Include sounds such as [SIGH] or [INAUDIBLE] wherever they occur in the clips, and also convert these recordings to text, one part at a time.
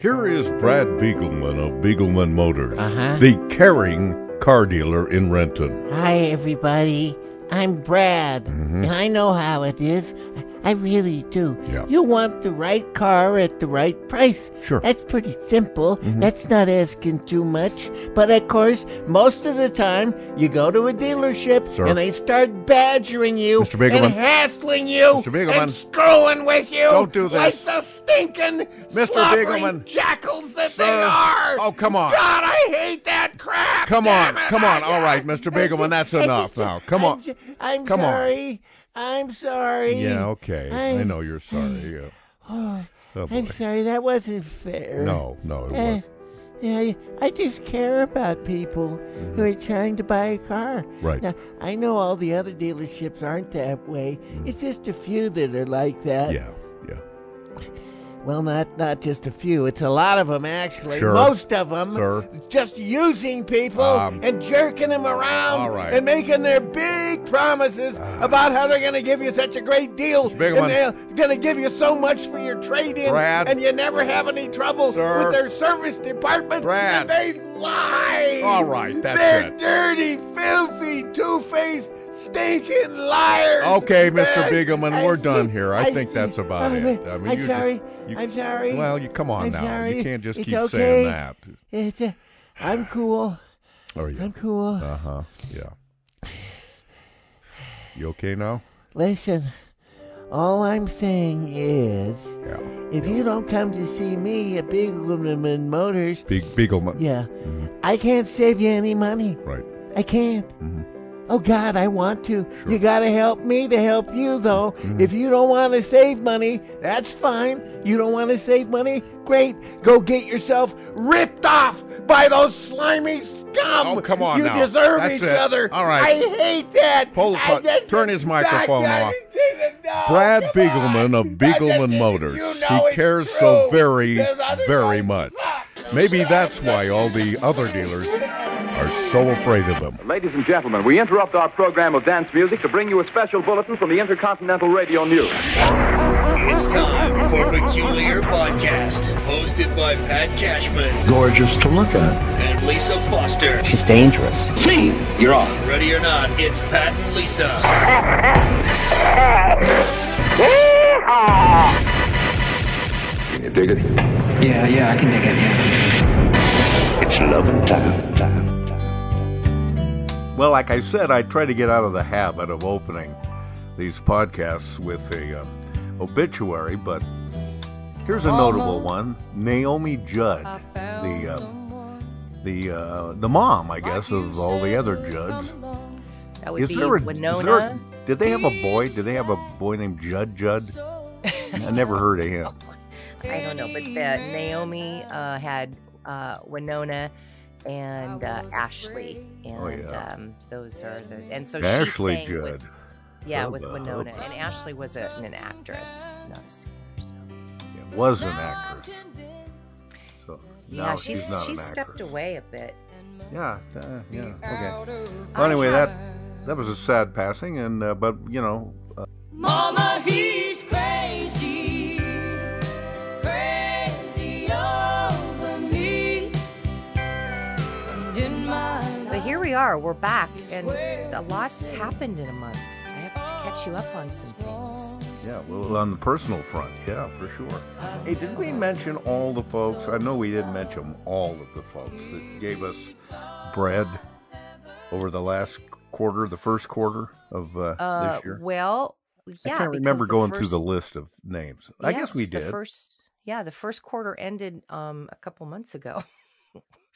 Here is Brad Beagleman of Beagleman Motors, Uh-huh. the caring car dealer in Renton. Hi, everybody. I'm Brad, and I know how it is. I really do. Yeah. You want the right car at the right price. Sure. That's pretty simple. Mm-hmm. That's not asking too much. But of course, most of the time, you go to a dealership Sir. and they start badgering you Mr. Bigelman. and hassling you Mr. Bigelman. and screwing with you Don't do this. like the stinking Mr. Bigelman. jackals that they are. Oh, come on. God, I hate that crap. Come Damn on, it, come on. I- All right, [LAUGHS] Mr. Bigelman, that's [LAUGHS] enough now. Come I'm on. j- I'm Come on. I'm sorry. Yeah, okay. I, I- know you're sorry. Yeah. [SIGHS] Oh, Oh. I'm sorry. That wasn't fair. No, no, it Eh, was. yeah, I just care about people who are trying to buy a car. Mm-hmm. Right. Now, I know all the other dealerships aren't that way. It's just a few that are like that. Mm. Yeah. Well, not not just a few. It's a lot of them actually. Sure. Most of them. Sir. Just using people Um, and jerking them around all right. and making their big promises about how they're going to give you such a great deal Bigelman. and they're going to give you so much for your trade-in Brad. and you never have any trouble Sir. with their service department. Brad. And they lie. All right, that's they're it. dirty, filthy, two-faced, stinking liars. Okay, Mr. I- Bigelman, I- we're done here. I think that's about I'm- it. I mean, I'm sorry. Just, you, I'm sorry. Well, you come on I'm now. sorry. You can't just It's keep okay. saying that. It's a, I'm cool. Oh, yeah. I'm cool. Uh huh. Yeah. You okay now? Listen, all I'm saying is, Yeah. if you don't come to see me at Bigelman Motors, Big Beagleman. yeah, mm-hmm. I can't save you any money. Right. I can't. Mm-hmm. Oh God, I want to. You gotta help me to help you, though. Mm-hmm. If you don't want to save money, that's fine. You don't want to save money? Great. Go get yourself ripped off by those slimy scum. Oh, come on You now. deserve That's each it. other. All right. I hate that. Pull the I just- turn his microphone God, off. no, Brad Beagleman on. of Beagleman Motors. you know he cares true. so very, very much. suck. Maybe that's why all the other dealers are so afraid of him. Ladies and gentlemen, we interrupt our program of dance music to bring you a special bulletin from the Intercontinental Radio News. It's time for Peculiar Podcast, hosted by Pat Cashman gorgeous to look at. and Lisa Foster. She's dangerous. Me, you're on. Ready or not, it's Pat and Lisa. Can you dig it? Yeah, yeah, I can dig it, yeah. It's loving time, time, Well, like I said, I try to get out of the habit of opening these podcasts with a uh, obituary, but here's a notable one: Naomi Judd, the uh, the uh, the mom, I guess, of all the other Judds. That would Is be there a, is Wynonna. there a- did they have a boy? Did they have a boy named Judd Judd? I never heard of him. [LAUGHS] I don't know, but the, Naomi uh, had uh, Wynonna and uh, Ashley, and Oh, yeah. um, those are the and so Ashley she sang Judd. with yeah Oh, with wow. Wynonna, and Ashley was a, an actress, not a singer. So. Yeah, was an actress. So Yeah, now she's not she an stepped actress. away a bit. Yeah, uh, yeah, okay. Well, anyway, that that was a sad passing, and uh, but you know, uh, Mama, he's crazy, we are, we're back, and a lot's happened in a month. I have to catch you up on some things. yeah, well, on the personal front, yeah, for sure. Hey, did we mention all the folks? I know we didn't mention all of the folks that gave us bread over the last quarter, the first quarter of uh, Uh, this year. well, yeah, I can't remember going the through the list of names. I guess we did. The first, yeah, the first quarter ended um, a couple months ago. [LAUGHS]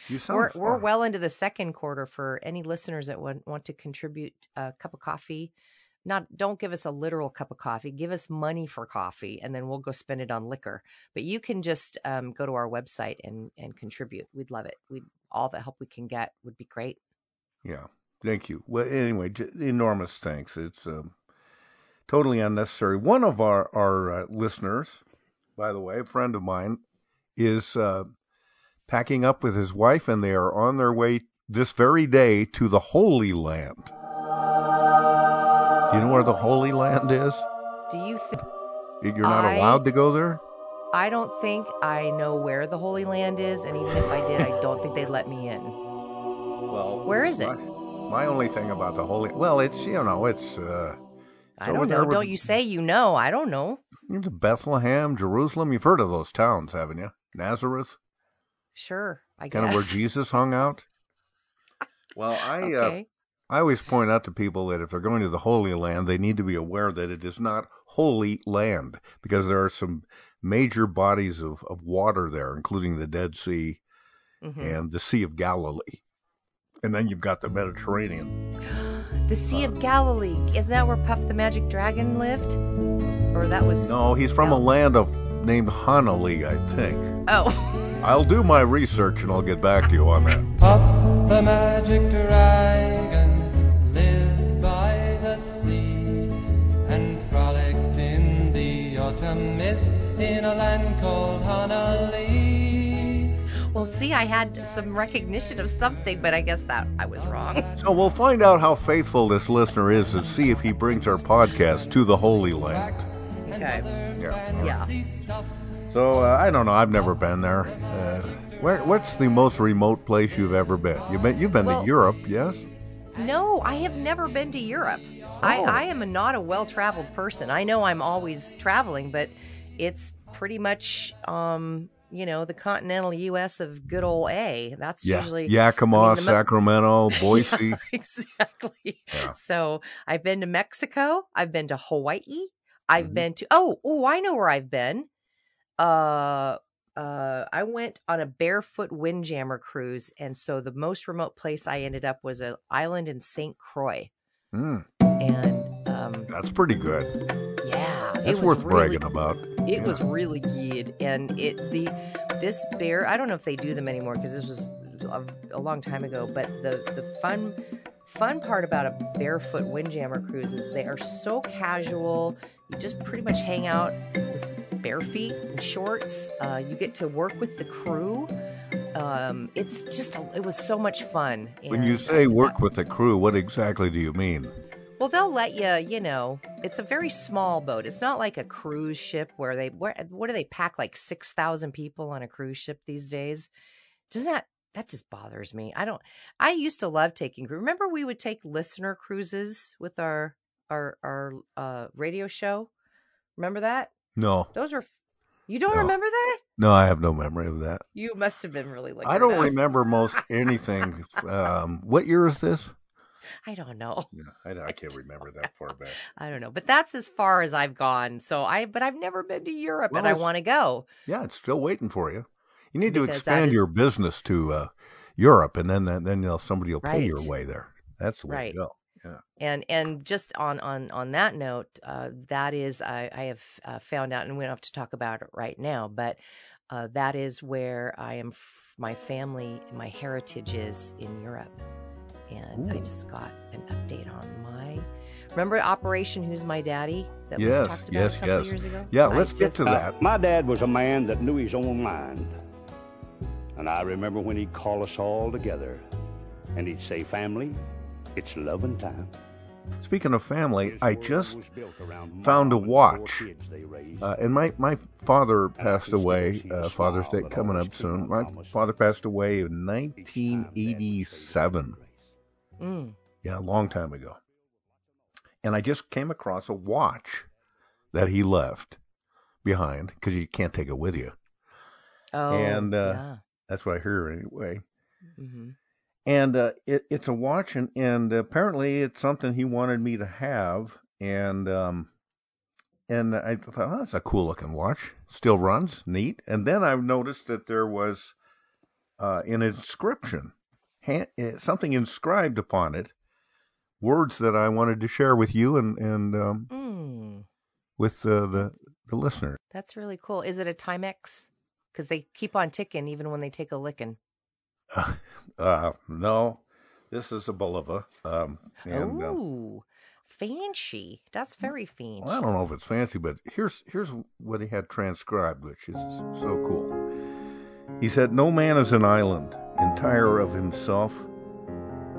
you sound we're we're well into the second quarter for any listeners that want, want to contribute a cup of coffee. Not don't give us a literal cup of coffee. Give us money for coffee, and then we'll go spend it on liquor. But you can just um, go to our website and and contribute. We'd love it. We all the help we can get would be great. Yeah, thank you. Well, anyway, j- enormous thanks. It's um, totally unnecessary. One of our our uh, listeners, by the way, a friend of mine, is uh, packing up with his wife, and they are on their way this very day to the Holy Land. Do you know where the Holy Land is? Do you think? You're not I- allowed to go there. I don't think I know where the Holy Land is, and even if I did, I don't think they'd let me in. Well, Where is it? My, my only thing about the holy, well, it's you know, it's uh, I don't know. with- Don't you say you know? I don't know. Bethlehem, Jerusalem. You've heard of those towns, haven't you? Nazareth, Sure, I kind guess. of where Jesus hung out. [LAUGHS] Well, I uh. I always point out to people that if they're going to the Holy Land, they need to be aware that it is not holy land because there are some major bodies of, of water there, including the Dead Sea Mhm. and the Sea of Galilee. And then you've got the Mediterranean. [GASPS] The Sea of Galilee. Isn't that where Puff the Magic Dragon lived? Or that was. No, he's from a land of named Honah Lee, I think. Oh. [LAUGHS] I'll do my research and I'll get back to you on that. Puff the magic dragon lived by the sea and frolicked in the autumn mist in a land called Honolulu. Well, see, I had some recognition of something, but I guess that I was wrong. [LAUGHS] So we'll find out how faithful this listener is and see if he brings our podcast to the Holy Land. Okay. Yeah. Yeah. So uh, I don't know. I've never been there. Uh, where, what's the most remote place you've ever been? You've been you've been Well- to Europe, yes? No, I have never been to Europe. I, Oh. I am a, not a well traveled person. I know I'm always traveling, but it's pretty much, um, you know, the continental U.S. of good old A. That's Yeah. usually Yakima, I mean, Sacramento, [LAUGHS] Boise. Yeah, [LAUGHS] exactly. Yeah. So I've been to Mexico. I've been to Hawaii. I've Mhm. been to oh oh I know where I've been. Uh uh I went on a barefoot windjammer cruise, and so the most remote place I ended up was an island in Saint Croix, Mm, and um that's pretty good. yeah, it That's worth really, bragging about. It Yeah. was really good, and it the this bear. I don't know if they do them anymore because this was a, a long time ago. But the the fun fun part about a barefoot windjammer cruise is they are so casual. You just pretty much hang out with bare feet and shorts. Uh, you get to work with the crew. Um, it's just a, it was so much fun. When you say uh, work with the crew, what exactly do you mean? well, they'll let you, you know, it's a very small boat. It's not like a cruise ship where they, where, what do they pack like 6,000 people on a cruise ship these days? Doesn't that, that just bothers me. I don't, I used to love taking, remember we would take listener cruises with our, our, our, uh, radio show? Remember that? No, Those are. you don't No. remember that? no, I have no memory of that. You must have been really like, I don't remember most [LAUGHS] anything. Um, what year is this? I don't know. Yeah, I, I can't remember that far back. [LAUGHS] I don't know, but that's as far as I've gone. So I, but I've never been to Europe Well, and I want to go. Yeah, it's still waiting for you. You need to Because that expand is- your business to uh, Europe, and then then, then know, somebody will pay your way there. That's the way Right. to go. And and just on on on that note uh that is i i have uh, found out and we don't have to talk about it right now but uh that is where i am f- my family my heritage is in europe and i just got an update on my remember operation who's my daddy that Yes, was talked about yes, a couple yes. years ago Yeah, I let's get just- to that. My dad was a man that knew his own mind. And I remember when he'd call us all together and he'd say, Family, it's loving time. Speaking of family, I just was built around found a Mom and four watch. kids they raised. Uh, and my, my father passed away. Uh, Father's Day coming up soon. My father passed away in each time Dad would say, 1987. Mm. Yeah, a long time ago. And I just came across a watch that he left behind because you can't take it with you. oh And, uh, yeah. That's what I hear anyway. hmm And uh, it, it's a watch, and, and apparently it's something he wanted me to have. And um, and I thought, oh, that's a cool looking watch. Still runs, neat. And then I noticed that there was uh, an inscription, ha- eh, something inscribed upon it, words that I wanted to share with you and and um, mm. with uh, the the listener. that's really cool is it a timex because they keep on ticking even when they take a licking [LAUGHS] Uh, no, this is a Bulova. Um, and, um, oh fancy that's very fancy Well, I don't know if it's fancy, but here's here's what he had transcribed, which is so cool. He said, "No man is an island, entire of himself.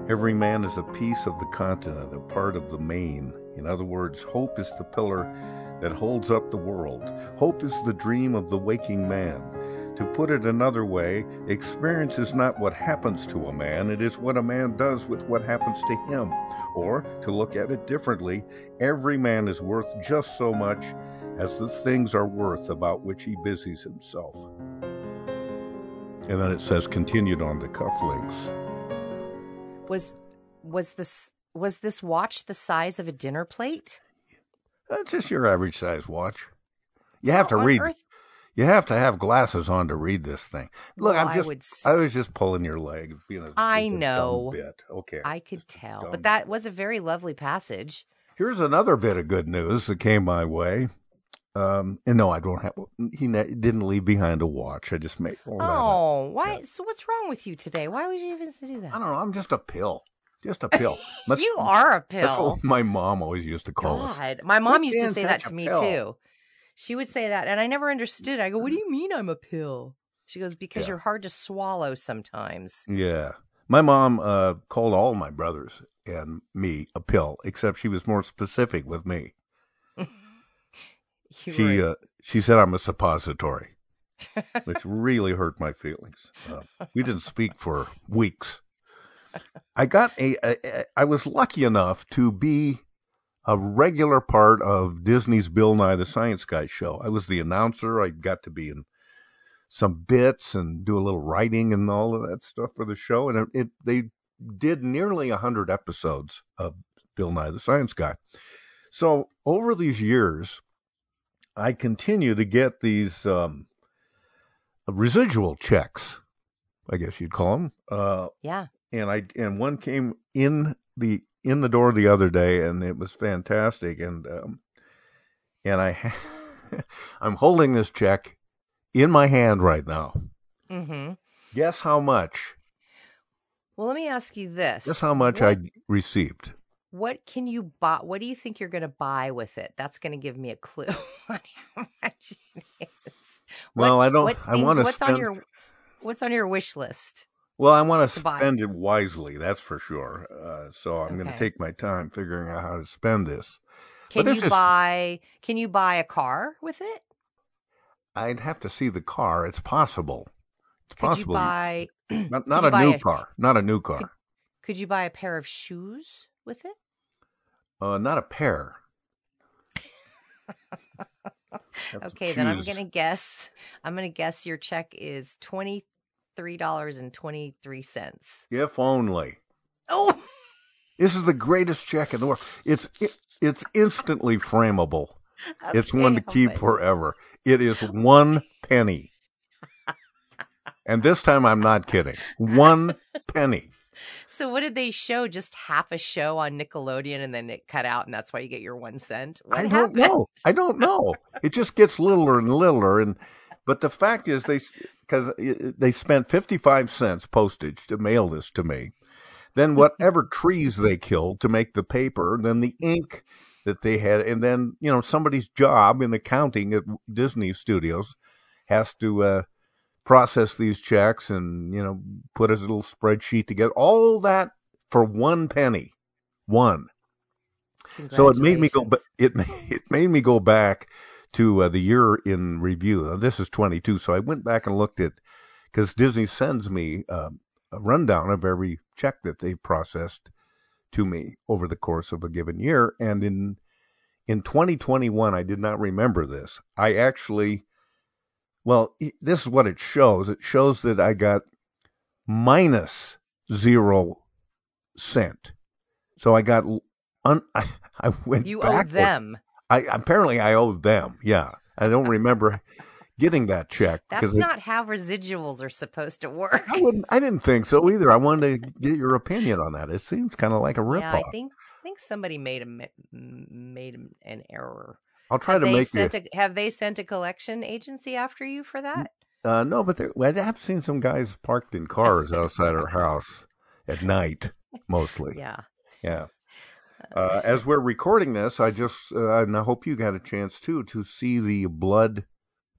Every man is a piece of the continent, a part of the main. In other words, hope is the pillar that holds up the world. Hope is the dream of the waking man. To put it another way, experience is not what happens to a man, it is what a man does with what happens to him. Or, to look at it differently, every man is worth just so much as the things are worth about which he busies himself. And then it says continued on the cufflinks. Was was this was this watch the size of a dinner plate? That's just your average size watch. You have to read. earth- You have to have glasses on to read this thing. Look, Well, I'm I just. would I, was just pulling your leg. Being a, I know. Bit. Okay. I could tell, but that was a very lovely passage. Here's another bit of good news that came my way. Um, and no, I don't have. He ne- didn't leave behind a watch. I just made. all that up. Oh, why? So what's wrong with you today? Why would you even do that? I don't know. I'm just a pill. Just a pill. [LAUGHS] That's- you are a pill. my mom always used to call us. God, my mom used to say that to me pill. too. She would say that, and I never understood. I go, "What do you mean I'm a pill?" She goes, "Because Yeah. you're hard to swallow sometimes." Yeah. My mom uh, called all my brothers and me a pill, except she was more specific with me. [LAUGHS] She uh, she said I'm a suppository, which really hurt my feelings. Uh, we didn't speak [LAUGHS] for weeks. I got a, a, a. I was lucky enough to be a regular part of Disney's Bill Nye the Science Guy show. I was the announcer. I got to be in some bits and do a little writing and all of that stuff for the show. And it, it they did nearly a hundred episodes of Bill Nye the Science Guy. So over these years, I continue to get these um, residual checks, I guess you'd call them. Uh, yeah. and I and one came in the in the door the other day, and it was fantastic. And um, and I [LAUGHS] I'm holding this check in my hand right now. Mm-hmm. Guess how much? Well, let me ask you this: Guess how much what, I received? What can you buy? What do you think you're going to buy with it? That's going to give me a clue [LAUGHS] on how much it is. Well, I don't- What I wanna What's on your What's on your wish list? Well, I want to To buy. spend it wisely. That's for sure. Uh, so I'm going to take my time figuring out how to spend this. Can you is- buy? Can you buy a car with it? I'd have to see the car. It's possible. It's Could possible. you buy? [CLEARS THROAT] not could not a buy new a- car. Not a new car. Could you buy a pair of shoes with it? Uh, not a pair. [LAUGHS] Okay, then I'm gonna guess. I'm gonna guess your check is twenty three dollars and twenty three cents. If only. Oh, [LAUGHS] This is the greatest check in the world. It's it, it's instantly frameable. It's one to keep forever. [LAUGHS] It is one penny. And this time I'm not kidding. One penny. So what did they show? Just half a show on Nickelodeon, and then it cut out, and that's why you get your one cent. What I don't happened? know. I don't know. It just gets littler and littler, and but the fact is, they because they spent fifty five cents postage to mail this to me. Then [LAUGHS] whatever trees they killed to make the paper, then the ink that they had, and then you know somebody's job in accounting at Disney Studios has to uh, process these checks and you know put a little spreadsheet together. All that for one penny, one. So it made me go. It it [LAUGHS] made me go back to uh, the year in review. Now, this is 22, so I went back and looked at because Disney sends me uh, a rundown of every check that they've processed to me over the course of a given year, and in in 2021, I did not remember this. I actually, well, this is what it shows. It shows that I got minus zero cent. So I got un, I, [LAUGHS] I went You owe them. I apparently I owed them. Yeah, I don't remember getting that check That's because it- not how residuals are supposed to work. I wouldn't. I didn't think so either. I wanted to get your opinion on that. It seems kind of like a ripoff. Yeah, I think I think somebody made a made an error. I'll try have to make you. a, Have they sent a collection agency after you for that? Uh, no, but I have seen some guys parked in cars [LAUGHS] outside our house at night, mostly. Yeah. Yeah. Uh, as we're recording this, I just uh, and I hope you got a chance too to see the blood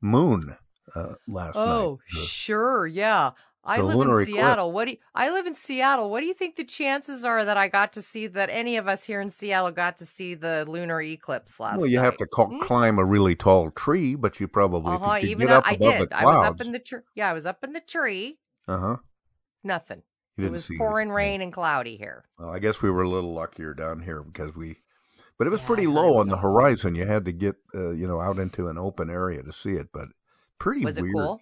moon uh, last Oh, night. sure. Yeah. I live in eclipse- Seattle. What do you, I live in Seattle. What do you think the chances are that I got to see that any of us here in Seattle got to see the lunar eclipse last night? Well, you have night? to co- climb a really tall tree, but you probably Uh-huh, you even get up I did. I was up in the tree. Yeah, I was up in the tree. uh huh. Nothing. It was pouring rain and cloudy here. Well, I guess we were a little luckier down here because we, but it was Yeah, pretty low it on the awesome. horizon. You had to get, uh, you know, out into an open area to see it. But pretty Was it weird. cool?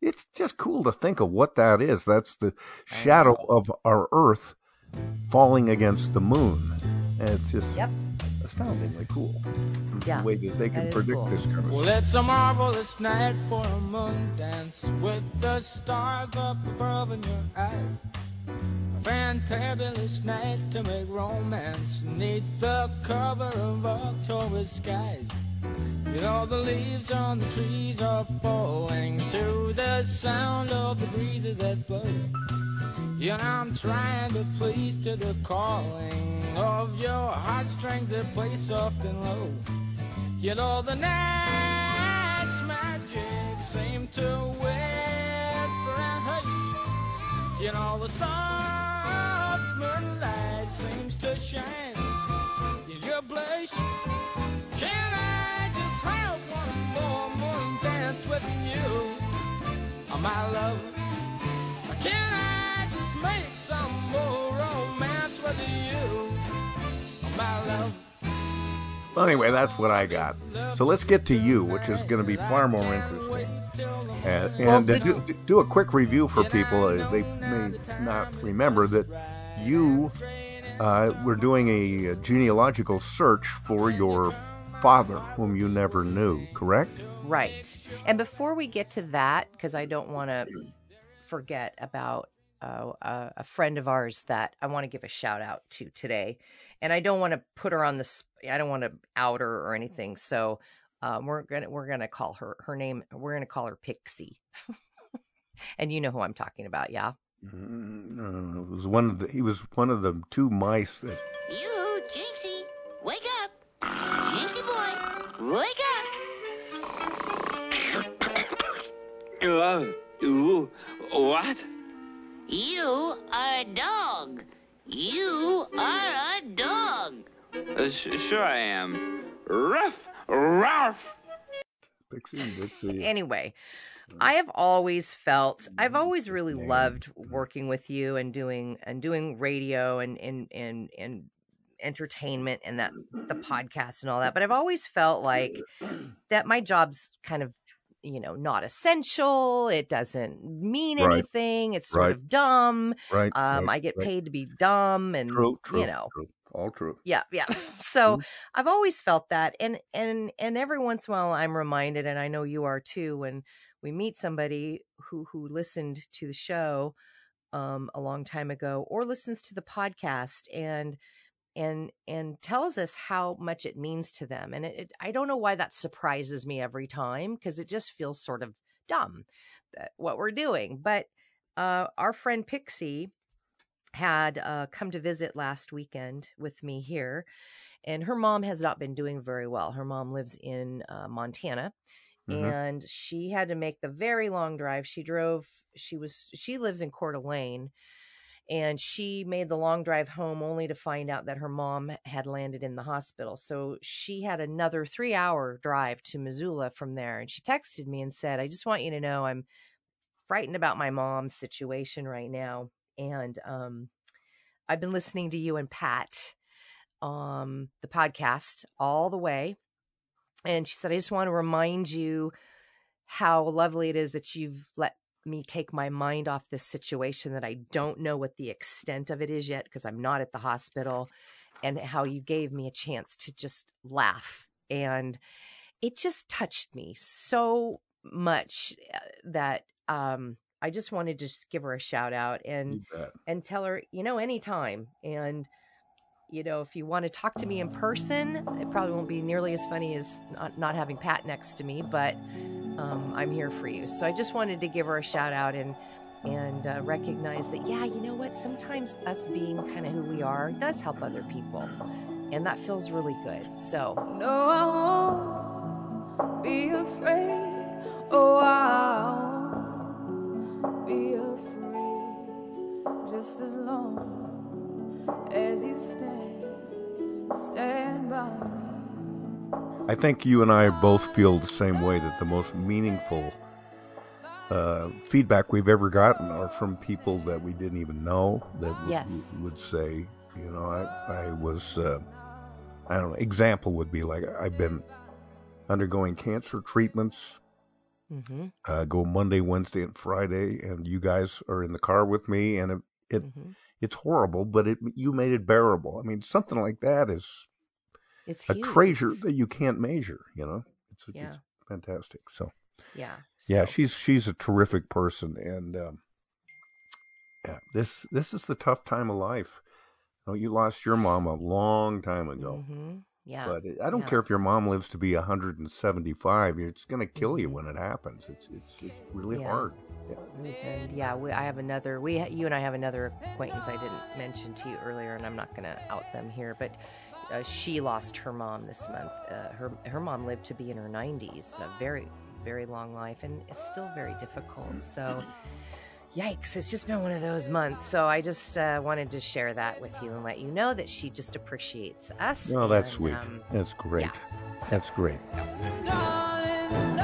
It's just cool to think of what that is. That's the shadow of our Earth falling against the moon. And it's just Yep. Astoundingly cool. Yeah, The way that they can that is predict cool. this kind of Well, stuff. it's a marvelous night for a moon dance with the stars up above in your eyes. A fantabulous night to make romance neath the cover of October skies. You know the leaves on the trees are falling to the sound of the breezes that blow. You know I'm trying to please to the calling of your heartstrings that play soft and low. You know the night's magic seem to whisper and hush. You know the soft moonlight seems to shine in your blush. Can I just have one more moon dance with you, oh, my love? Well, anyway, that's what I got. So let's get to you, which is going to be far more interesting. And, and uh, the- do, do a quick review for people. Uh, they may not remember that you uh, were doing a, genealogical search for your father, whom you never knew, correct? Right. And before we get to that, because I don't want to forget about uh, a, a friend of ours that I want to give a shout out to today, and I don't want to put her on the. sp- I don't want to out her or anything. So um, we're gonna we're gonna call her her name. We're gonna call her Pixie. [LAUGHS] and you know who I'm talking about, yeah. Mm, uh, it was one of the, he was one of the two mice that You, Jinxie, wake up. Jinxie boy, wake up. [COUGHS] Uh, ooh, what? You are a dog. You are a dog. Uh, sh- sure I am. Ruff, ruff. Pixie, Dixie. anyway, I have always felt I've always really loved working with you and doing and doing radio and and and and entertainment and that the podcast and all that. But I've always felt like that my job's kind of you know not essential. It doesn't mean Right. anything. It's sort Right. of dumb. Right, Um, right, I get paid to be dumb and True, true, you know true. All true. yeah yeah [LAUGHS] [LAUGHS] so i've always felt that and and and every once in a while i'm reminded and i know you are too when we meet somebody who who listened to the show um a long time ago or listens to the podcast and and and tells us how much it means to them and it, it i don't know why that surprises me every time because it just feels sort of dumb that, what we're doing but uh our friend pixie had uh, come to visit last weekend with me here, and her mom has not been doing very well. Her mom lives in uh, Montana, Mhm. and she had to make the very long drive. She drove. She was. She lives in Coeur d'Alene, and she made the long drive home only to find out that her mom had landed in the hospital. So she had another three hour drive to Missoula from there, and she texted me and said, "I just want you to know I'm." frightened about my mom's situation right now and um i've been listening to you and pat um the podcast all the way and she said i just want to remind you how lovely it is that you've let me take my mind off this situation that i don't know what the extent of it is yet because i'm not at the hospital and how you gave me a chance to just laugh and it just touched me so much uh, that um I just wanted to just give her a shout out and and tell her, you know, anytime. And you know, if you want to talk to me in person, it probably won't be nearly as funny as not, not having Pat next to me, but um, I'm here for you. So I just wanted to give her a shout out and and uh, recognize that, yeah, you know what? Sometimes us being kind of who we are does help other people, and that feels really good. So No, I won't be afraid. Oh, I won't be afraid. just as long as you stand, stand by me. I think you and I both feel the same way that the most meaningful uh, feedback we've ever gotten are from people that we didn't even know that would, Yes. would say, you know, I, I was, uh, I don't know, example would be like, I've been undergoing cancer treatments, Mm-hmm. uh, go Monday, Wednesday, and Friday, and you guys are in the car with me, and it, it Mm-hmm. it's horrible, but it you made it bearable. I mean, something like that is It's a huge. treasure that you can't measure. You know, it's, Yeah. it's fantastic. So Yeah. yeah, she's she's a terrific person, and um, yeah, this this is the tough time of life. You, know, you lost your mom a long time ago, Mhm. Yeah. but it, I don't yeah. care if your mom lives to be 175. It's going to kill you Mhm. when it happens. It's it's it's really Yeah. hard. Yeah. And yeah, we, I have another. We, you and I have another acquaintance I didn't mention to you earlier, and I'm not going to out them here, but uh, she lost her mom this month. Uh, her her mom lived to be in her 90s, a very very long life, and it's still very difficult. So, [CLEARS THROAT] yikes! It's just been one of those months. So I just uh, wanted to share that with you and let you know that she just appreciates us. Oh, that's and, sweet. um, That's great. yeah. That's great. Darling,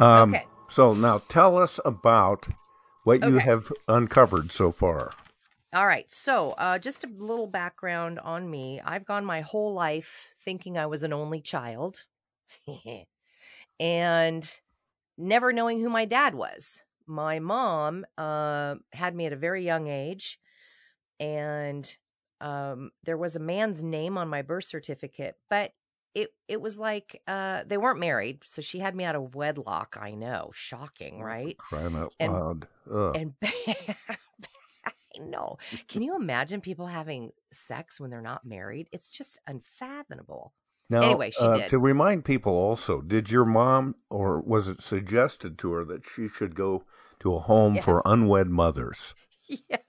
Um, Okay. So now tell us about what you have uncovered so far. All right. So, uh, just a little background on me. I've gone my whole life thinking I was an only child [LAUGHS] and never knowing who my dad was. My mom uh, had me at a very young age, and um, there was a man's name on my birth certificate, but it it was like uh, they weren't married, so she had me out of wedlock. I know, shocking, right? Crying out And- loud. Ugh. and [LAUGHS] I know. Can you imagine people having sex when they're not married? It's just unfathomable. Now, anyway, she uh, did. to remind people also, did your mom or was it suggested to her that she should go to a home Yes. for unwed mothers? [LAUGHS] yes.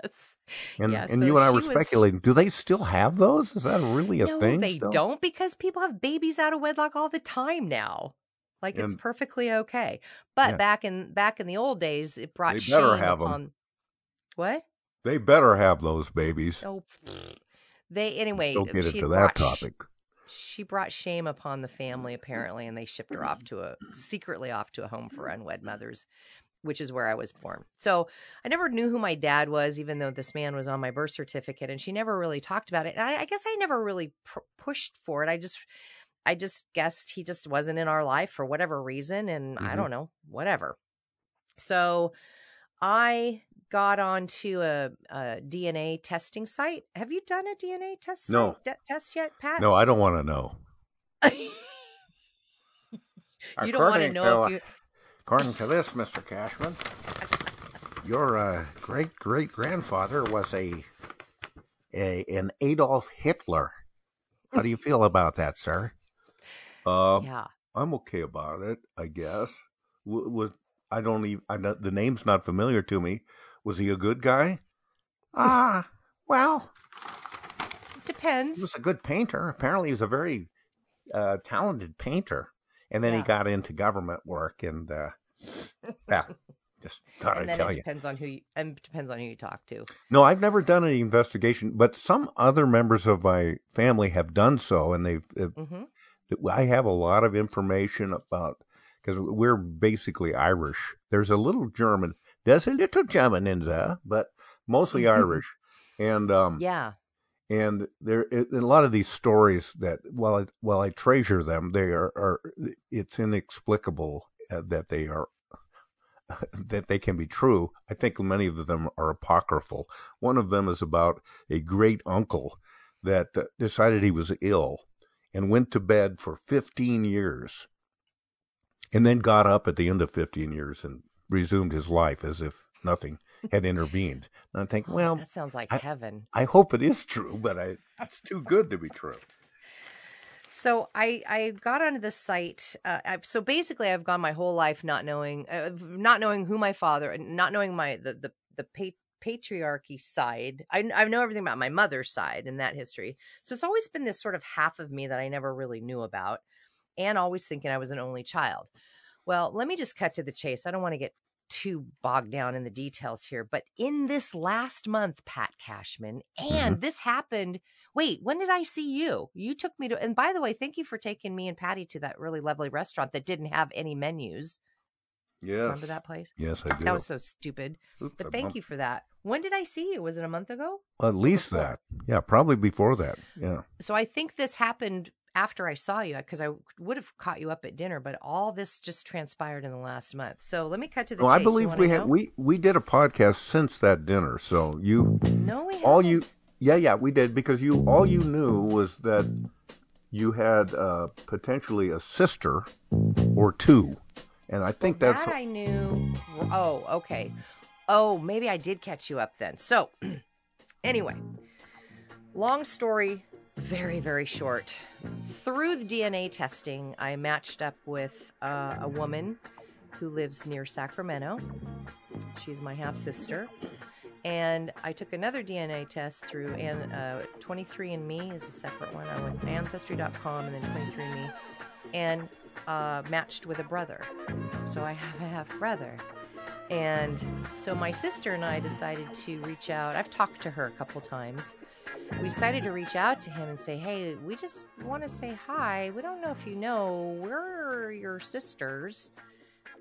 And Yeah, and so you and I were was- speculating, do they still have those? Is that really a no, thing? they still? don't because people have babies out of wedlock all the time now. Like it's perfectly okay. But Yeah. back in back in the old days, it brought They shame better have 'em. upon. What? They better have those babies. Oh, they anyway. Don't get into that sh- topic. she brought shame upon the family apparently and they shipped her off [LAUGHS] to a secretly off to a home for unwed mothers which is where i was born so i never knew who my dad was even though this man was on my birth certificate and she never really talked about it and i, I guess i never really pr- pushed for it i just i just guessed he just wasn't in our life for whatever reason and i Mhm. don't know whatever so i got onto a, a dna testing site have you done a dna test No. de- test yet pat No, I don't want to know. [LAUGHS] you don't want to know if you According to this, Mr. Cashman, your uh, great great grandfather was a, a an Adolf Hitler. How do you feel about that, sir? Uh, yeah I'm okay about it, I guess. W- was I don't even I know, the name's not familiar to me. Was he a good guy? Ah, well, he depends He was a good painter. Apparently, he was a very uh, talented painter. And then he got into government work, and uh, yeah, [LAUGHS] just thought and I'd tell it you. depends on who you and depends on who you talk to No, I've never done any investigation, but some other members of my family have done so, and they've. they've hmm I have a lot of information about because we're basically Irish. There's a little German. There's a little German in there, but mostly [LAUGHS] Irish. And um, yeah and there in a lot of these stories that while I, while I treasure them, they are, are it's inexplicable uh, that they are [LAUGHS] that they can be true. I think many of them are apocryphal. One of them is about a great uncle that uh, decided he was ill and went to bed for 15 years and then got up at the end of 15 years and resumed his life as if nothing had intervened. And I think, [LAUGHS] well, that sounds like I- heaven. I hope it is true, but I, it's too good to be true. So I I got onto this site. Uh, so basically, I've gone my whole life not knowing, uh, not knowing who my father, and not knowing my the the the pa- patriarchy side. I I know everything about my mother's side and that history. So it's always been this sort of half of me that I never really knew about, and always thinking I was an only child. Well, let me just cut to the chase. I don't want to get too bogged down in the details here, but in this last month, Pat Cashman, mm-hmm. and this happened. Wait, when did I see you? You took me to, and by the way, thank you for taking me and Patty to that really lovely restaurant that didn't have any menus. Yes. Remember that place? Yes, I do. That was so stupid. Oop, But thank you for that. When did I see you? Was it a month ago? At least that. Yeah, probably before that. Yeah. So I think this happened after I saw you because I would have caught you up at dinner, but all this just transpired in the last month. So let me cut to the No, chase. I believe we know? had we we did a podcast since that dinner. So you No, we all you yeah yeah we did because you all you knew was that you had uh, potentially a sister or two, and I think that's that I knew. Oh, okay. Oh, maybe I did catch you up then. So, [CLEARS THROAT] anyway, long story, very, very short. Through the DNA testing, I matched up with uh, a woman who lives near Sacramento. She's my half sister. And I took another DNA test through uh, 23andMe is a separate one. I went ancestry.com and then 23andMe and uh, matched with a brother. So I have a half brother. And so my sister and I decided to reach out. I've talked to her a couple times. We decided to reach out to him and say, hey, we just want to say hi. We don't know if you know, we're your sisters.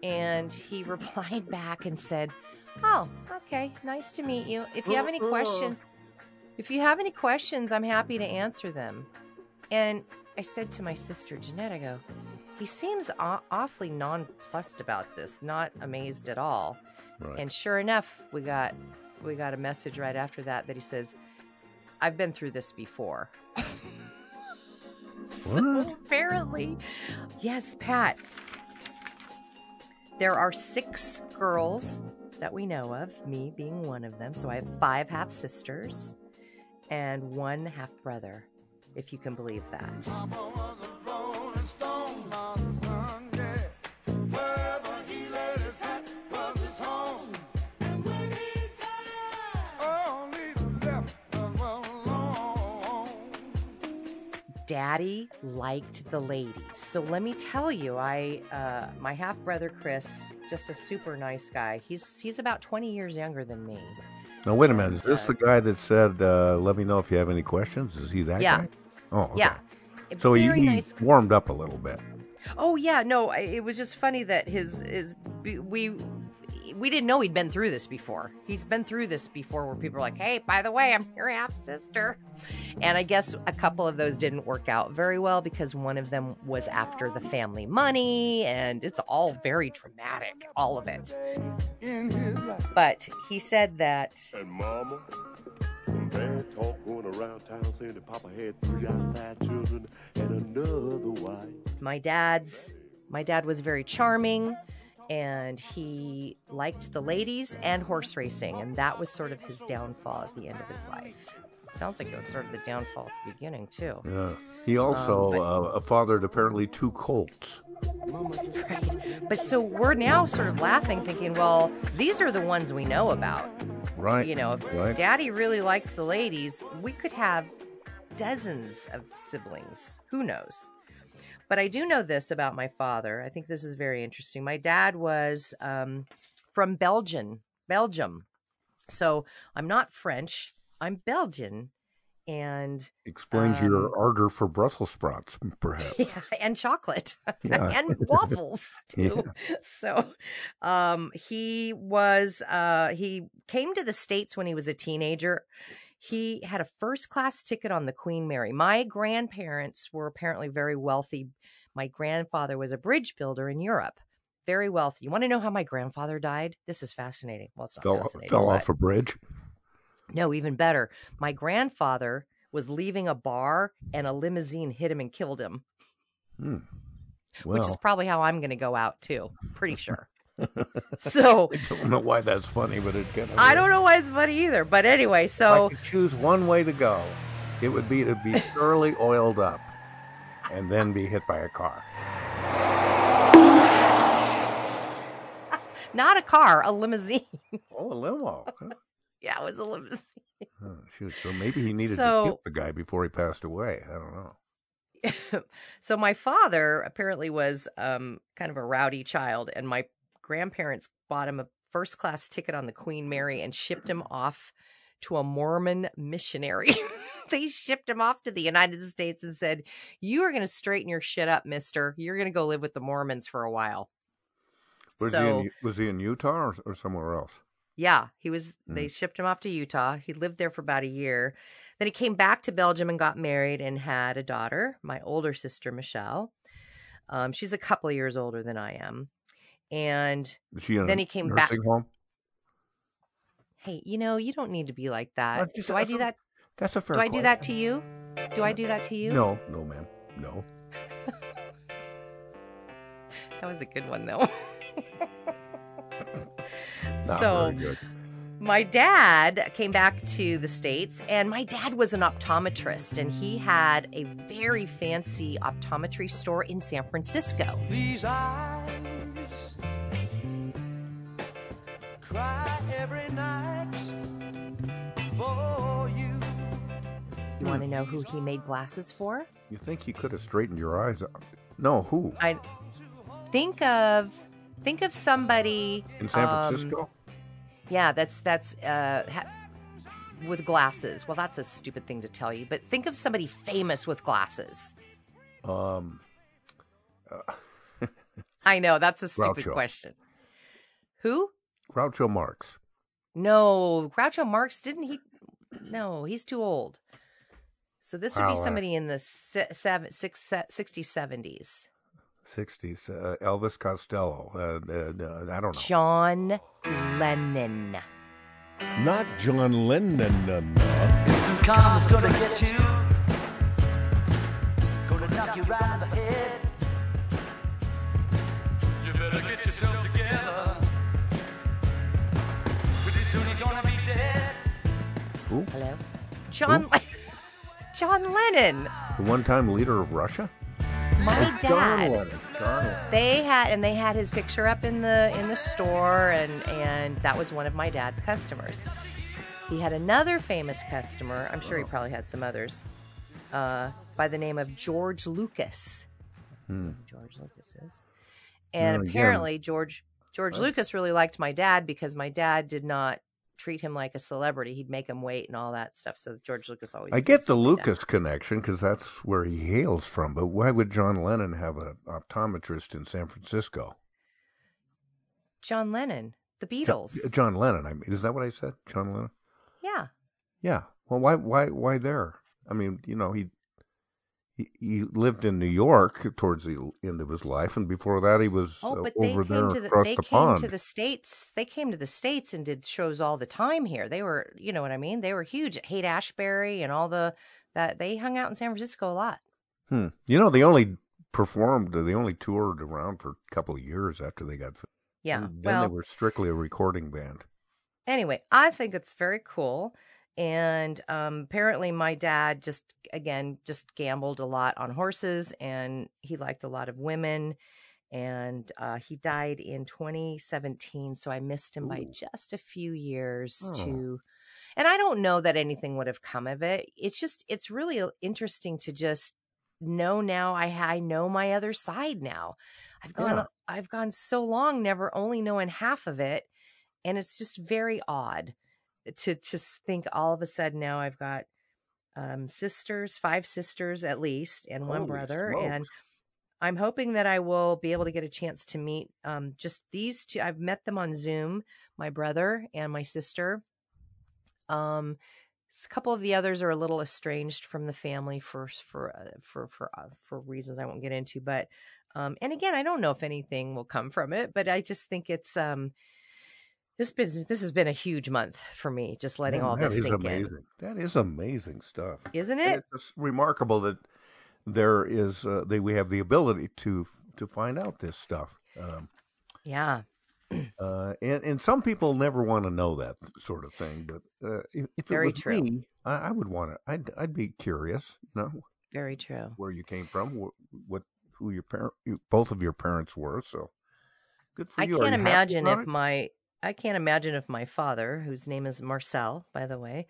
And he [LAUGHS] replied back and said, oh, okay, nice to meet you. If you have any questions, if you have any questions, I'm happy to answer them. And I said to my sister, Jeanette, I go, he seems aw- awfully nonplussed about this, not amazed at all. Right. And sure enough, we got we got a message right after that that he says, "I've been through this before." [LAUGHS] so apparently, yes, Pat. There are six girls that we know of, me being one of them. So I have five half sisters and one half brother, if you can believe that. Daddy liked the ladies. So let me tell you, I uh, my half brother Chris, just a super nice guy. He's he's about 20 years younger than me. now. Wait a minute, is this the guy that said, uh, "Let me know if you have any questions"? Is he that Yeah. guy? Oh, okay. Yeah. So he, Very he nice warmed up a little bit. Oh yeah, no, it was just funny that his is we we didn't know he'd been through this before. He's been through this before where people are like, "Hey, by the way, I'm your half sister." And I guess a couple of those didn't work out very well because one of them was after the family money and it's all very dramatic, all of it. But he said that And mama, bad talk going around town saying that Papa had three outside children and another wife. my dad's my dad was very charming and he liked the ladies and horse racing and that was sort of his downfall at the end of his life sounds like it was sort of the downfall at the beginning too Yeah. He also Um, uh, fathered apparently two colts. Right. but so we're now sort of laughing thinking well these are the ones we know about Right. you know if Right. daddy really likes the ladies we could have dozens of siblings who knows but i do know this about my father i think this is very interesting my dad was um, from belgium belgium so i'm not french i'm belgian and Explains your ardor for Brussels sprouts, perhaps. [LAUGHS] yeah, and chocolate [LAUGHS] Yeah. and waffles [LAUGHS] too. So, um, he was uh, he came to the states when he was a teenager. He had a first class ticket on the Queen Mary. My grandparents were apparently very wealthy. My grandfather was a bridge builder in Europe. Very wealthy. You want to know how my grandfather died? This is fascinating. Well, it's not Fell, fascinating. fell off a bridge. no, even better. My grandfather was leaving a bar and a limousine hit him and killed him. Hmm. Well. which is probably how I'm going to go out too. Pretty sure. So [LAUGHS] I don't know why that's funny, but it kind of. I don't know why it's funny either. But anyway, If so I could choose one way to go, it would be to be [LAUGHS] thoroughly oiled up, and then be hit by a car. [LAUGHS] not a car, a limousine. Oh, a limo. huh? yeah, it was a limousine. Oh, shoot. So maybe he needed to So- tip the guy before he passed away. I don't know. so my father apparently was um, kind of a rowdy child, and my grandparents bought him a first class ticket on the Queen Mary and shipped him off to a Mormon missionary. [LAUGHS] they shipped him off to the United States and said, "You are going to straighten your shit up, Mister. You're going to go live with the Mormons for a while." Was so he in, was he in Utah or, or somewhere else? yeah, he was. They shipped him off to Utah. He lived there for about a year. Then he came back to Belgium and got married and had a daughter, my older sister Michelle. Um, she's a couple of years older than I am, and she then he came back. home? Hey, you know, you don't need to be like that. Just- do I do a- that? That's a fair. Do I do that to you? Do I do that to you? No, no, ma'am, no. [LAUGHS] That was a good one, though. [LAUGHS] Not so, very good. my dad came back to the States, and my dad was an optometrist, and he had a very fancy optometry store in San Francisco. These eyes every night for you. You want to know who he made glasses for? You think he could have straightened your eyes out? No, who? I think of think of somebody In San um, Francisco? Yeah, that's that's uh, ha- with glasses. Well, that's a stupid thing to tell you, but think of somebody famous with glasses. Um, [LAUGHS] I know that's a stupid Groucho. question. Who? Groucho Marx. No, Groucho Marx didn't he? No, he's too old. So this would Wow, be uh, somebody in the se- seven, six, se- 60s, 70s. 60s. Uh, Elvis Costello. Uh, uh, uh, I don't know. John Lennon. Not John Lennon. No, no. This is karma's gonna get you. Gonna knock you right in Who? Hello? John Le- [LAUGHS] John Lennon. The one-time leader of Russia? My John dad. Lennon. John Lennon. They had and they had his picture up in the in the store and and that was one of my dad's customers. He had another famous customer. I'm sure he probably had some others. Uh, by the name of George Lucas. Hmm. George Lucas is. And Well, again- apparently George George What? Lucas really liked my dad because my dad did not treat him like a celebrity. He'd make him wait and all that stuff. So George Lucas always I get the liked my dad. Lucas connection because that's where he hails from, but why would John Lennon have an optometrist in San Francisco? John Lennon, the Beatles. John Lennon. I mean, is that what I said? John Lennon. yeah. Yeah. Well, why, why, why there? I mean, you know, he, he, lived in New York towards the end of his life, and before that, he was Oh, uh, but they over came there to the across they the came pond. to the states. They came to the states and did shows all the time here. They were, you know what I mean? They were huge. Haight Ashbury and all the that they hung out in San Francisco a lot. Hmm. You know, they only performed, they only toured around for a couple of years after they got. Yeah. then well, they were strictly a recording band. anyway, I think it's very cool. And um, apparently, my dad just again just gambled a lot on horses, and he liked a lot of women. And uh, he died in 2017, so I missed him by just a few years. Oh. To, and I don't know that anything would have come of it. It's just it's really interesting to just know now. I I know my other side now. I've gone Yeah. I've gone so long never only knowing half of it, and it's just very odd to just think all of a sudden now I've got um, sisters, five sisters at least, and one Holy brother, and. I'm hoping that I will be able to get a chance to meet um, just these two. I've met them on Zoom, my brother and my sister. Um, a couple of the others are a little estranged from the family for for uh, for for uh, for reasons I won't get into, but um, and again, I don't know if anything will come from it, but I just think it's um, this been this has been a huge month for me, just letting Man, all that this is sink amazing. That is amazing stuff, isn't it? It's remarkable that there is uh, that we have the ability to to find out this stuff. Um, Yeah. uh, and and some people never want to know that sort of thing, but uh, if, if Very it was true. me, I, I would want to. I'd I'd be curious, you know, Very true. where you came from, what, what who your parent, both of your parents were. So good for I you. I can't you imagine if it? my I can't imagine if my father, whose name is Marcel, by the way,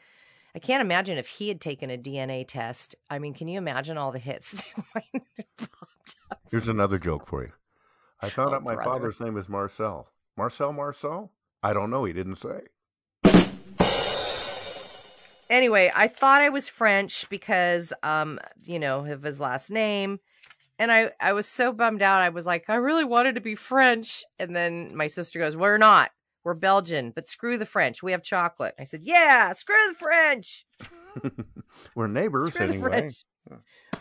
I can't imagine if he had taken a DNA test. I mean, can you imagine all the hits? [LAUGHS] that might have popped up? Here's another joke for you. I found Oh, out my brother. father's name is Marcel. Marcel Marcel? I don't know. He didn't say. Anyway, I thought I was French because, um, you know, of his last name. And I, I was so bummed out. I was like, I really wanted to be French. And then my sister goes, We're not. We're Belgian, but screw the French. We have chocolate. I said, Yeah, screw the French. [LAUGHS] We're neighbors Screw the anyway. French.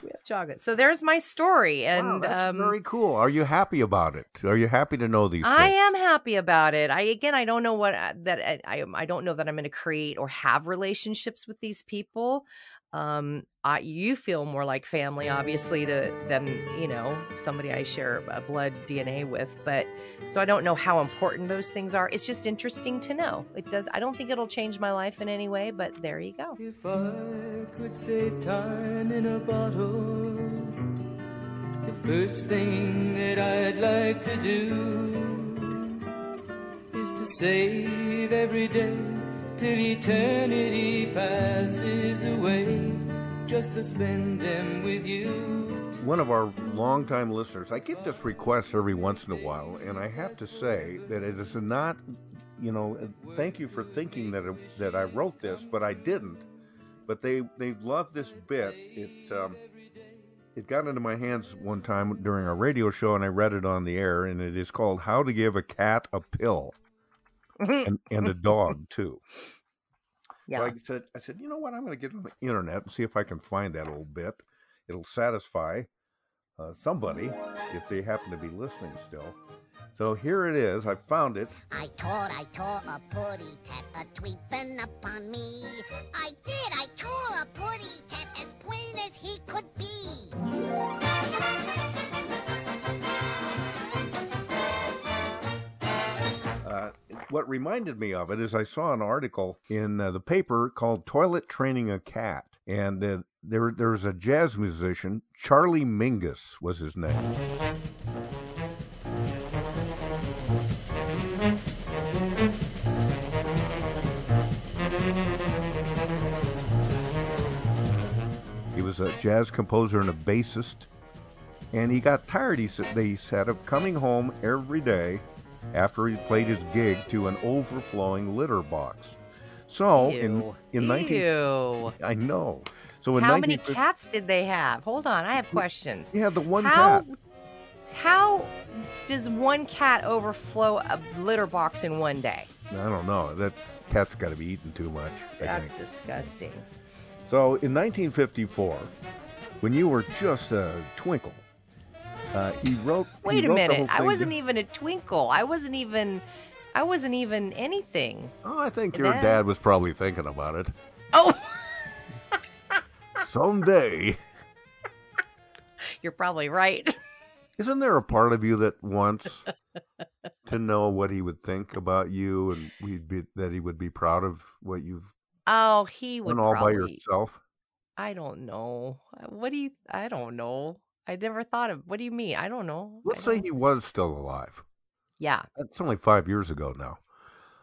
We have chocolate. So there's my story. And wow, that's um, very cool. Are you happy about it? Are you happy to know these I things? am happy about it. I again, I don't know what that I I, I don't know that I'm going to create or have relationships with these people. Um, I you feel more like family, obviously, to than you know somebody I share a blood DNA with. But so I don't know how important those things are. It's just interesting to know. It does. I don't think it'll change my life in any way. But there you go. If I could save time in a bottle, the first thing that I'd like to do is to save every day till eternity passes away, just to spend them with you. One of our longtime listeners, I get this request every once in a while, and I have to say that it is not, you know, thank you for thinking that it, that I wrote this, but I didn't. But they they love this bit. It um, it got into my hands one time during a radio show, and I read it on the air, and it is called "How to Give a Cat a Pill." And, and a dog too. Yeah. So I said, I said, you know what? I'm going to get on the internet and see if I can find that old bit. It'll satisfy uh, somebody if they happen to be listening still. So here it is. I found it. I taught, I taught a putty tat a tweeping upon me. I did, I tore a putty tat as plain as he could be. What reminded me of it is I saw an article in uh, the paper called "Toilet Training a Cat," and uh, there there was a jazz musician, Charlie Mingus was his name. He was a jazz composer and a bassist, and he got tired. He said they said of coming home every day after he played his gig to an overflowing litter box. So in Ew. in 19 Ew. I know. So in How 19 many cats did they have? Hold on, I have questions. Yeah, the one how, cat. How does one cat overflow a litter box in one day? I don't know. That cat's got to be eating too much. I That's think. disgusting. So in 1954, when you were just a twinkle, uh, he wrote. he Wait a wrote the minute. I wasn't even a twinkle. I wasn't even. I wasn't even anything. Oh, I think your then- dad was probably thinking about it. Oh, [LAUGHS] Someday, you're probably right. isn't there a part of you that wants [LAUGHS] to know what he would think about you, and we'd be that he would be proud of what you've Oh, he would done all by yourself? I don't know. What do you? I don't know. I never thought of. What do you mean? I don't know. Let's say he was still alive. Yeah, That's only five years ago now.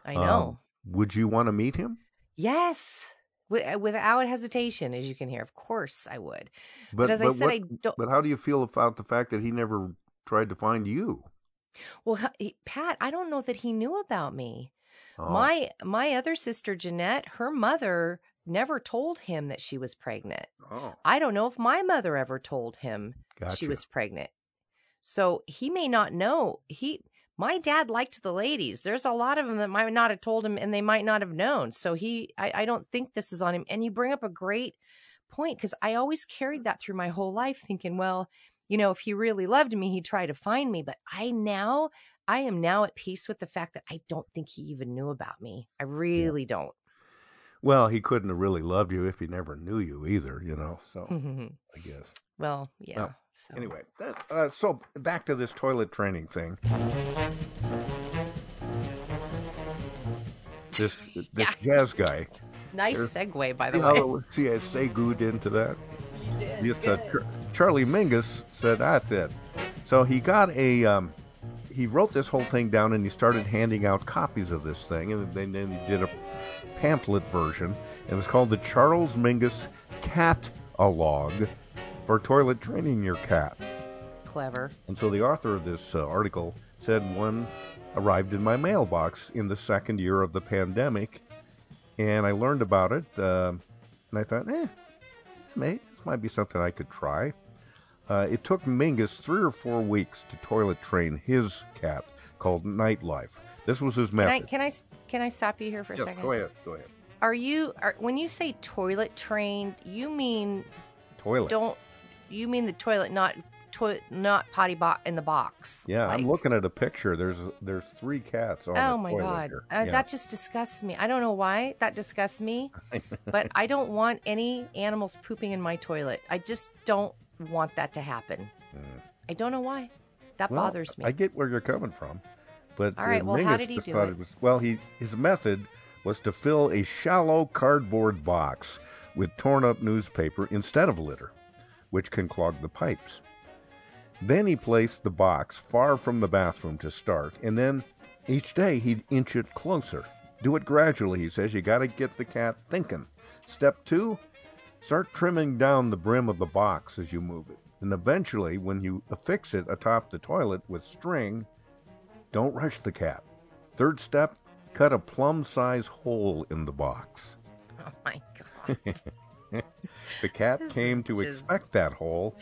I Um, know. would you want to meet him? yes, Wi- without hesitation, as you can hear. Of course, I would. But, But as I said, what- I don't. But how do you feel about the fact that he never tried to find you? Well, he- Pat, I don't know that he knew about me. Oh. My my other sister Jeanette, her mother never told him that she was pregnant. Oh. I don't know if my mother ever told him she was pregnant. So he may not know. He my dad liked the ladies. There's a lot of them that might not have told him and they might not have known. So he I, I don't think this is on him. And you bring up a great point because I always carried that through my whole life, thinking, well, you know, if he really loved me, he'd try to find me. But I now I am now at peace with the fact that I don't think he even knew about me. I really don't. Well, he couldn't have really loved you if he never knew you either, you know. So [LAUGHS] I guess. well, yeah. Well, so. Anyway, that, uh, so back to this toilet training thing. This [LAUGHS] this jazz guy. nice There's- segue, by the See way. how- See, I segued into that. Just, uh, Char- Charlie Mingus said that's it. So he got a. Um, he wrote this whole thing down and he started handing out copies of this thing, and then, then he did a pamphlet version. It was called the Charles Mingus Cat-a-log for toilet training your cat. Clever. And so the author of this uh, article said one arrived in my mailbox in the second year of the pandemic, and I learned about it, uh, and I thought, eh, maybe this might be something I could try. Uh, it took Mingus three or four weeks to toilet train his cat called Nightlife. This was his Can I, can I can I stop you here for a Yes, second? go ahead, go ahead. Are you are, when you say toilet trained? You mean Toilet. don't you mean the toilet, not toilet, not potty box in the box? Yeah, Like- I'm looking at a picture. There's there's three cats on Oh the my toilet god, uh, Yeah. that just disgusts me. I don't know why that disgusts me, [LAUGHS] but I don't want any animals pooping in my toilet. I just don't want that to happen. I don't know why. That Mm. Well, bothers me. I get where you're coming from, but All right, well, how Mingus did he do thought it? was well. He his method was to fill a shallow cardboard box with torn up newspaper instead of litter, which can clog the pipes. Then he placed the box far from the bathroom to start, and then each day he'd inch it closer. Do it gradually, he says. You got to get the cat thinking. Step two, Start trimming down the brim of the box as you move it. And eventually, when you affix it atop the toilet with string, don't rush the cat. Third step, cut a plum size hole in the box. [LAUGHS] oh my god. [LAUGHS] The cat This came to just- expect that hole,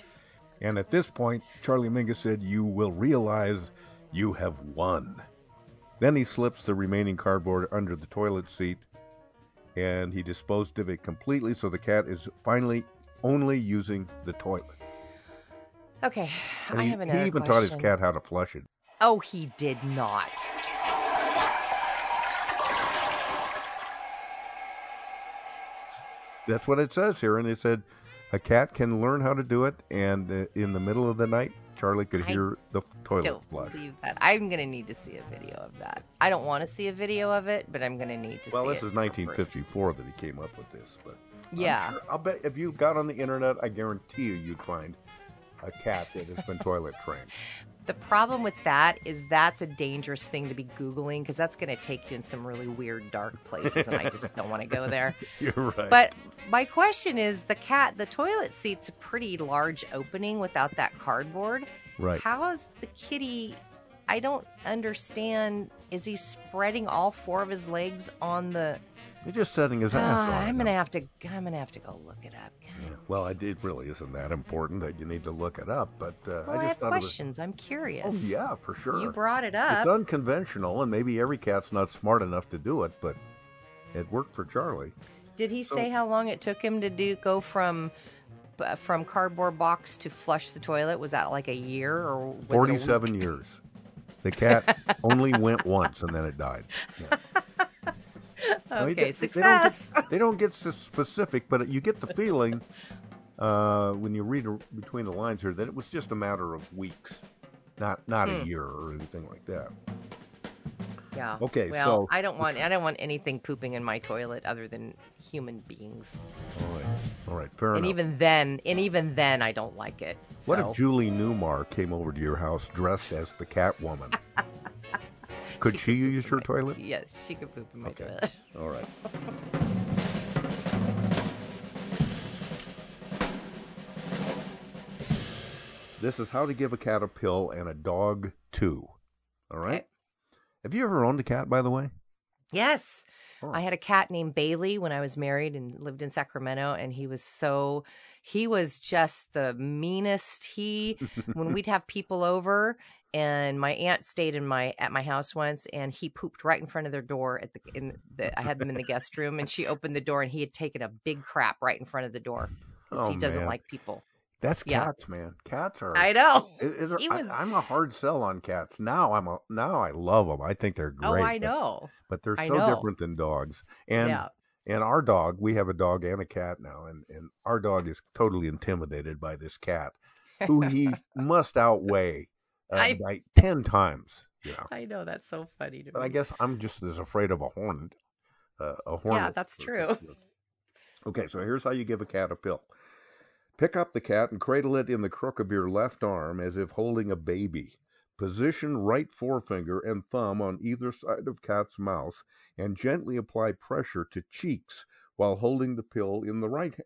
and at this point, Charlie Mingus said, You will realize you have won. Then he slips the remaining cardboard under the toilet seat, and he disposed of it completely, so the cat is finally only using the toilet. Okay, And I he, have he another even taught his cat how to flush it. Oh, he did not. That's what it says here, and it said a cat can learn how to do it, and uh, in the middle of the night, Charlie could I hear the toilet Don't flush. believe that. I'm gonna need to see a video of that. I don't want to see a video of it, but I'm gonna need to Well, see this it is for proof. 1954 that he came up with this, but Yeah. sure- I'll bet if you got on the internet, I guarantee you you'd find a cat that has been toilet trained. The problem with that is that's a dangerous thing to be Googling because that's going to take you in some really weird, dark places, and I just don't want to go there. [LAUGHS] You're right. But my question is the cat, the toilet seat's a pretty large opening without that cardboard. Right. How is the kitty? I don't understand. Is he spreading all four of his legs on the? He's just setting his ass Ah, on. I'm gonna have to. I'm gonna have to go look it up. Well, it, it really isn't that important that you need to look it up, but uh, Well, I I, just have thought it was. questions. I'm curious. Oh yeah, for sure. You brought it up. It's unconventional, and maybe every cat's not smart enough to do it, but it worked for Charlie. Did he say how long it took him to do go from from cardboard box to flush the toilet? Was that like a year or was it a week? Forty-seven years. The cat [LAUGHS] only went once, and then it died. Yeah. [LAUGHS] Okay, did- they don't get- success. They don't get so specific, but you get the feeling uh, when you read between the lines here that it was just a matter of weeks, not not a Hmm. year or anything like that. Yeah. Okay, Well, so- I don't want I don't want anything pooping in my toilet other than human beings. All right, all right, fair and enough. even then, and even then, I don't like it. What so. if Julie Newmar came over to your house dressed as the Catwoman? [LAUGHS] Could she use your toilet? Yes, she could poop in my toilet. [LAUGHS] All right. This is how to give a cat a pill and a dog two. All right. Have you ever owned a cat, by the way? Yes. Oh. I had a cat named Bailey when I was married and lived in Sacramento and he was so he was just the meanest. He when [LAUGHS] we'd have people over and my aunt stayed in my at my house once and he pooped right in front of their door at the in the I had them in the guest room and she opened the door and he had taken a big crap right in front of the door. 'cause Oh, he doesn't man. like people. That's Yeah. cats, man. Cats are. I know. Is- is- He I- was- I'm a hard sell on cats. Now I'm a now I love them. I think they're oh, great. Oh, I know. But, they're so different than dogs. And Yeah. And our dog, we have a dog and a cat now, and, and our dog is totally intimidated by this cat, who he [LAUGHS] must outweigh uh, I- by 10 times. You know. I know that's so funny to But me. I guess I'm just as afraid of a hornet. Uh, a hornet. yeah, that's true. Okay, so here's how you give a cat a pill. Pick up the cat and cradle it in the crook of your left arm as if holding a baby. Position right forefinger and thumb on either side of cat's mouth and gently apply pressure to cheeks while holding the pill in the right hand.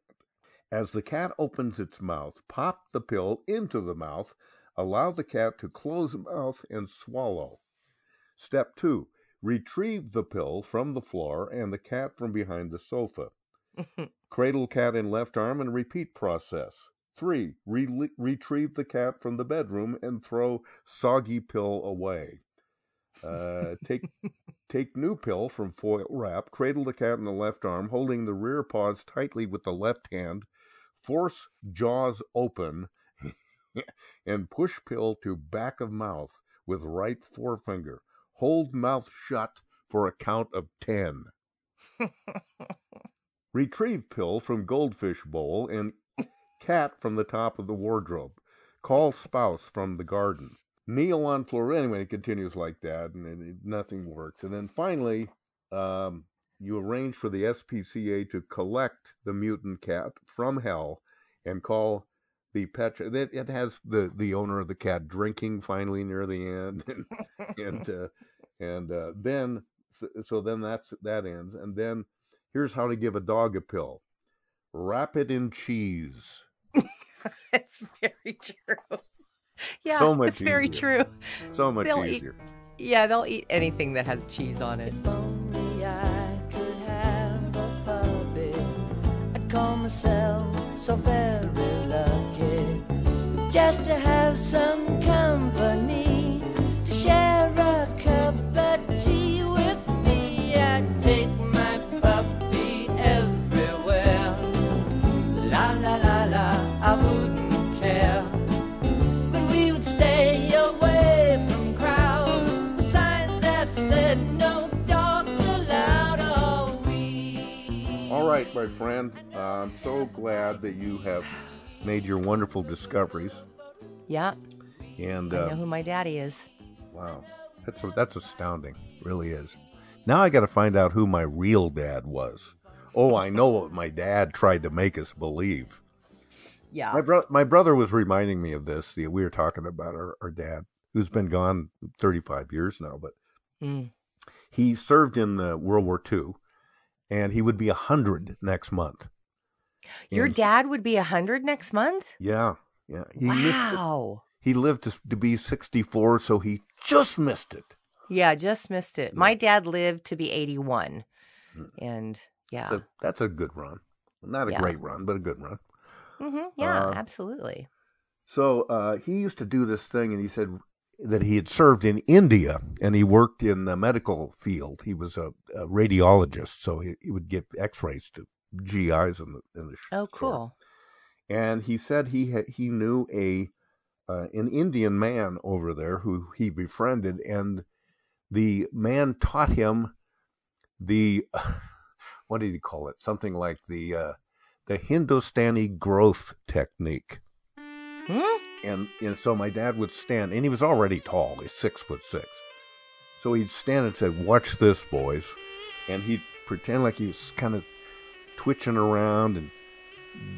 As the cat opens its mouth, pop the pill into the mouth. Allow the cat to close mouth and swallow. Step 2. Retrieve the pill from the floor and the cat from behind the sofa. [LAUGHS] Cradle cat in left arm and repeat process. 3. Re- retrieve the cat from the bedroom and throw soggy pill away. Uh, take [LAUGHS] take new pill from foil wrap. Cradle the cat in the left arm, holding the rear paws tightly with the left hand. Force jaws open [LAUGHS] and push pill to back of mouth with right forefinger. Hold mouth shut for a count of 10. [LAUGHS] Retrieve pill from goldfish bowl and cat from the top of the wardrobe. Call spouse from the garden. Kneel on floor. Anyway, it continues like that, and it- nothing works. And then finally, um, you arrange for the SPCA to collect the mutant cat from hell and call the pet. It, it has the the owner of the cat drinking finally near the end, and and uh, and uh, then so, so then that's that ends, and then here's how to give a dog a pill: wrap it in cheese. [LAUGHS] it's very true. Yeah, So much it's very true. So much They'll eat- easier. yeah, they'll eat anything that has cheese on it. only I Just to have some company, to share a cup of tea with me. I'd take my puppy everywhere. La la la la, I wouldn't care. But we would stay away from crowds. Besides that said, no dogs allowed. We. All right, my friend. I'm so glad that you have made your wonderful discoveries. Yeah, And I uh, know who my daddy is. wow, that's that's astounding. Really is. Now I got to find out who my real dad was. Oh, I know what my dad tried to make us believe. Yeah. My, bro- my brother was reminding me of this. The, we were talking about our, our dad, who's been gone 35 years now, but Mm. he served in the World War II, and he would be 100 next month. Your And- dad would be a hundred next month. Yeah, yeah. He. Wow. He lived to, to be 64, so he just missed it. Yeah, just missed it. My dad lived to be eighty-one, and yeah, So that's a good run. Not a Yeah. great run, but a good run. Mm-hmm. yeah, uh, absolutely. So uh, he used to do this thing, and he said that he had served in India and he worked in the medical field. He was a, a radiologist, so he, he would give X-rays to GIs in the in the Oh, cool. And he said he had, he knew a uh, an Indian man over there who he befriended, and the man taught him the [LAUGHS] what did he call it? Something like the uh, the Hindustani growth technique. Hmm? And and so my dad would stand, and he was already tall. He's six foot six. So he'd stand and say, "Watch this, boys," and he'd pretend like he was kind of twitching around and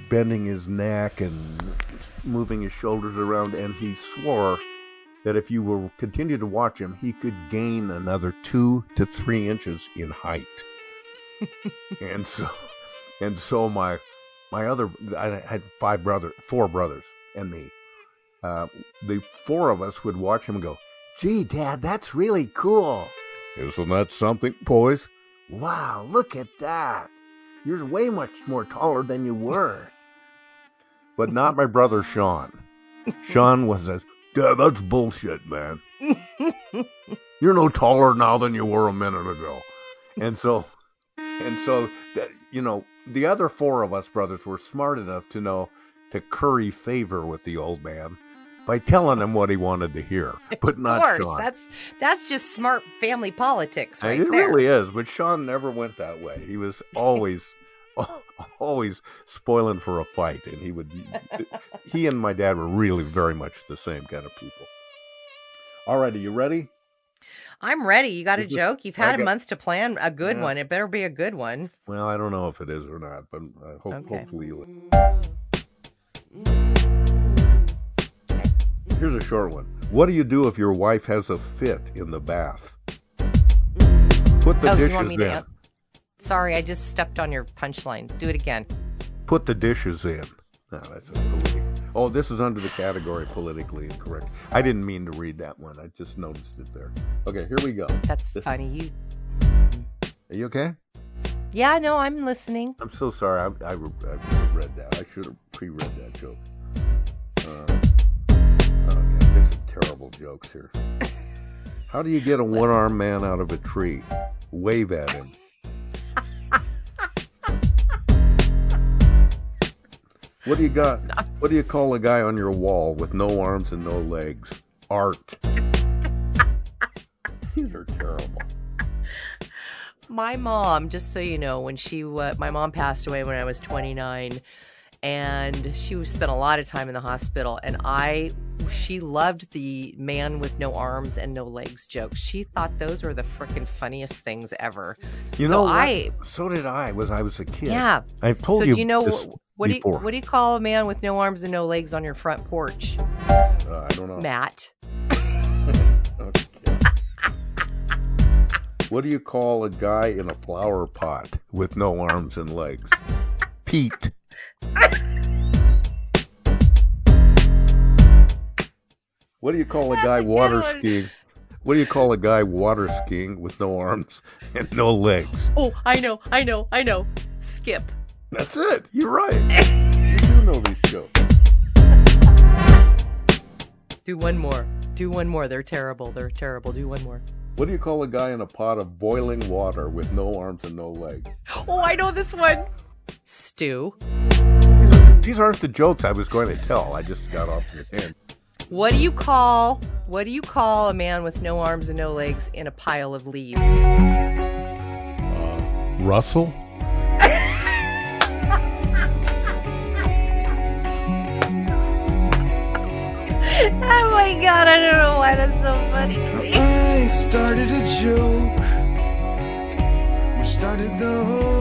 bending his neck and moving his shoulders around, and he swore that if you will continue to watch him, he could gain another two to three inches in height. [LAUGHS] and so, and so my my other I had five brothers, four brothers, and me. Uh, the four of us would watch him and go, Gee, Dad, that's really cool. "Isn't that something, boys?" Wow, look at that. You're way much more taller than you were. [LAUGHS] But not my brother Sean. Sean was a Dad, that's bullshit, man. [LAUGHS] You're no taller now than you were a minute ago. And so, and so, that, you know, the other four of us brothers were smart enough to know to curry favor with the old man by telling him what he wanted to hear, [LAUGHS] but of not course, Sean. that's that's just smart family politics, right And it there. really is, but Sean never went that way. He was [LAUGHS] always, [LAUGHS] always spoiling for a fight, and he would. he and my dad were really very much the same kind of people. All right, are you ready? I'm ready. You got a this- joke? You've I had a month to plan a good Yeah. one. It better be a good one. Well, I don't know if it is or not, but I hope, Okay. hopefully. Here's a short one. What do you do if your wife has a fit in the bath? Put the oh, dishes you want me in. to? Sorry, I just stepped on your punchline. Do it again. Put the dishes in. No, that's a politi- Oh, this is under the category politically incorrect. I didn't mean to read that one. I just noticed it there. Okay, here we go. That's funny. You. Are you okay? Yeah, no, I'm listening. I'm so sorry. I, I, I read that. I should have pre-read that joke. Terrible jokes here. How do you get a one-armed man out of a tree? Wave at him. What do you got? What do you call a guy on your wall with no arms and no legs? Art. These are terrible. My mom, just so you know, when she uh, my mom passed away when I was 29, and she spent a lot of time in the hospital, and I she loved the man with no arms and no legs jokes. She thought those were the freaking funniest things ever. You so know what? I so did I. Was I was a kid? yeah. I've told so you. do you know what do you what do you call a man with no arms and no legs on your front porch? Uh, I don't know. Matt. [LAUGHS] What do you call a guy in a flower pot with no arms and legs? Pete. [LAUGHS] What do you call a guy a water one. skiing? What do you call a guy water skiing with no arms [LAUGHS] and no legs? Oh, I know, I know, I know. Skip. That's it. You're right. [LAUGHS] You do know these jokes. Do one more. Do one more. They're terrible. They're terrible. Do one more. What do you call a guy in a pot of boiling water with no arms and no legs? Oh, I know this one. Stew. These aren't the jokes I was going to tell. I just got off your hand. What do you call what do you call a man with no arms and no legs in a pile of leaves? Uh, Russell? [LAUGHS] oh my god, I don't know why that's so funny to me. I started a joke which started the whole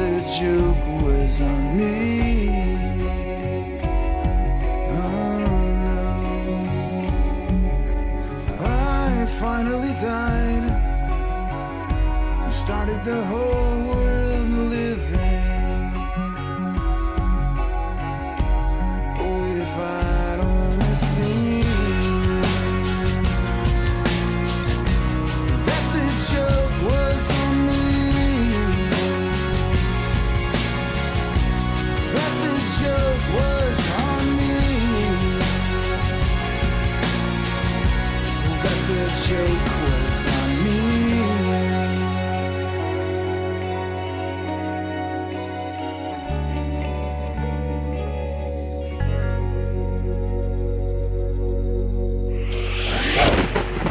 the joke was on me. Oh no. I finally died. You started the whole That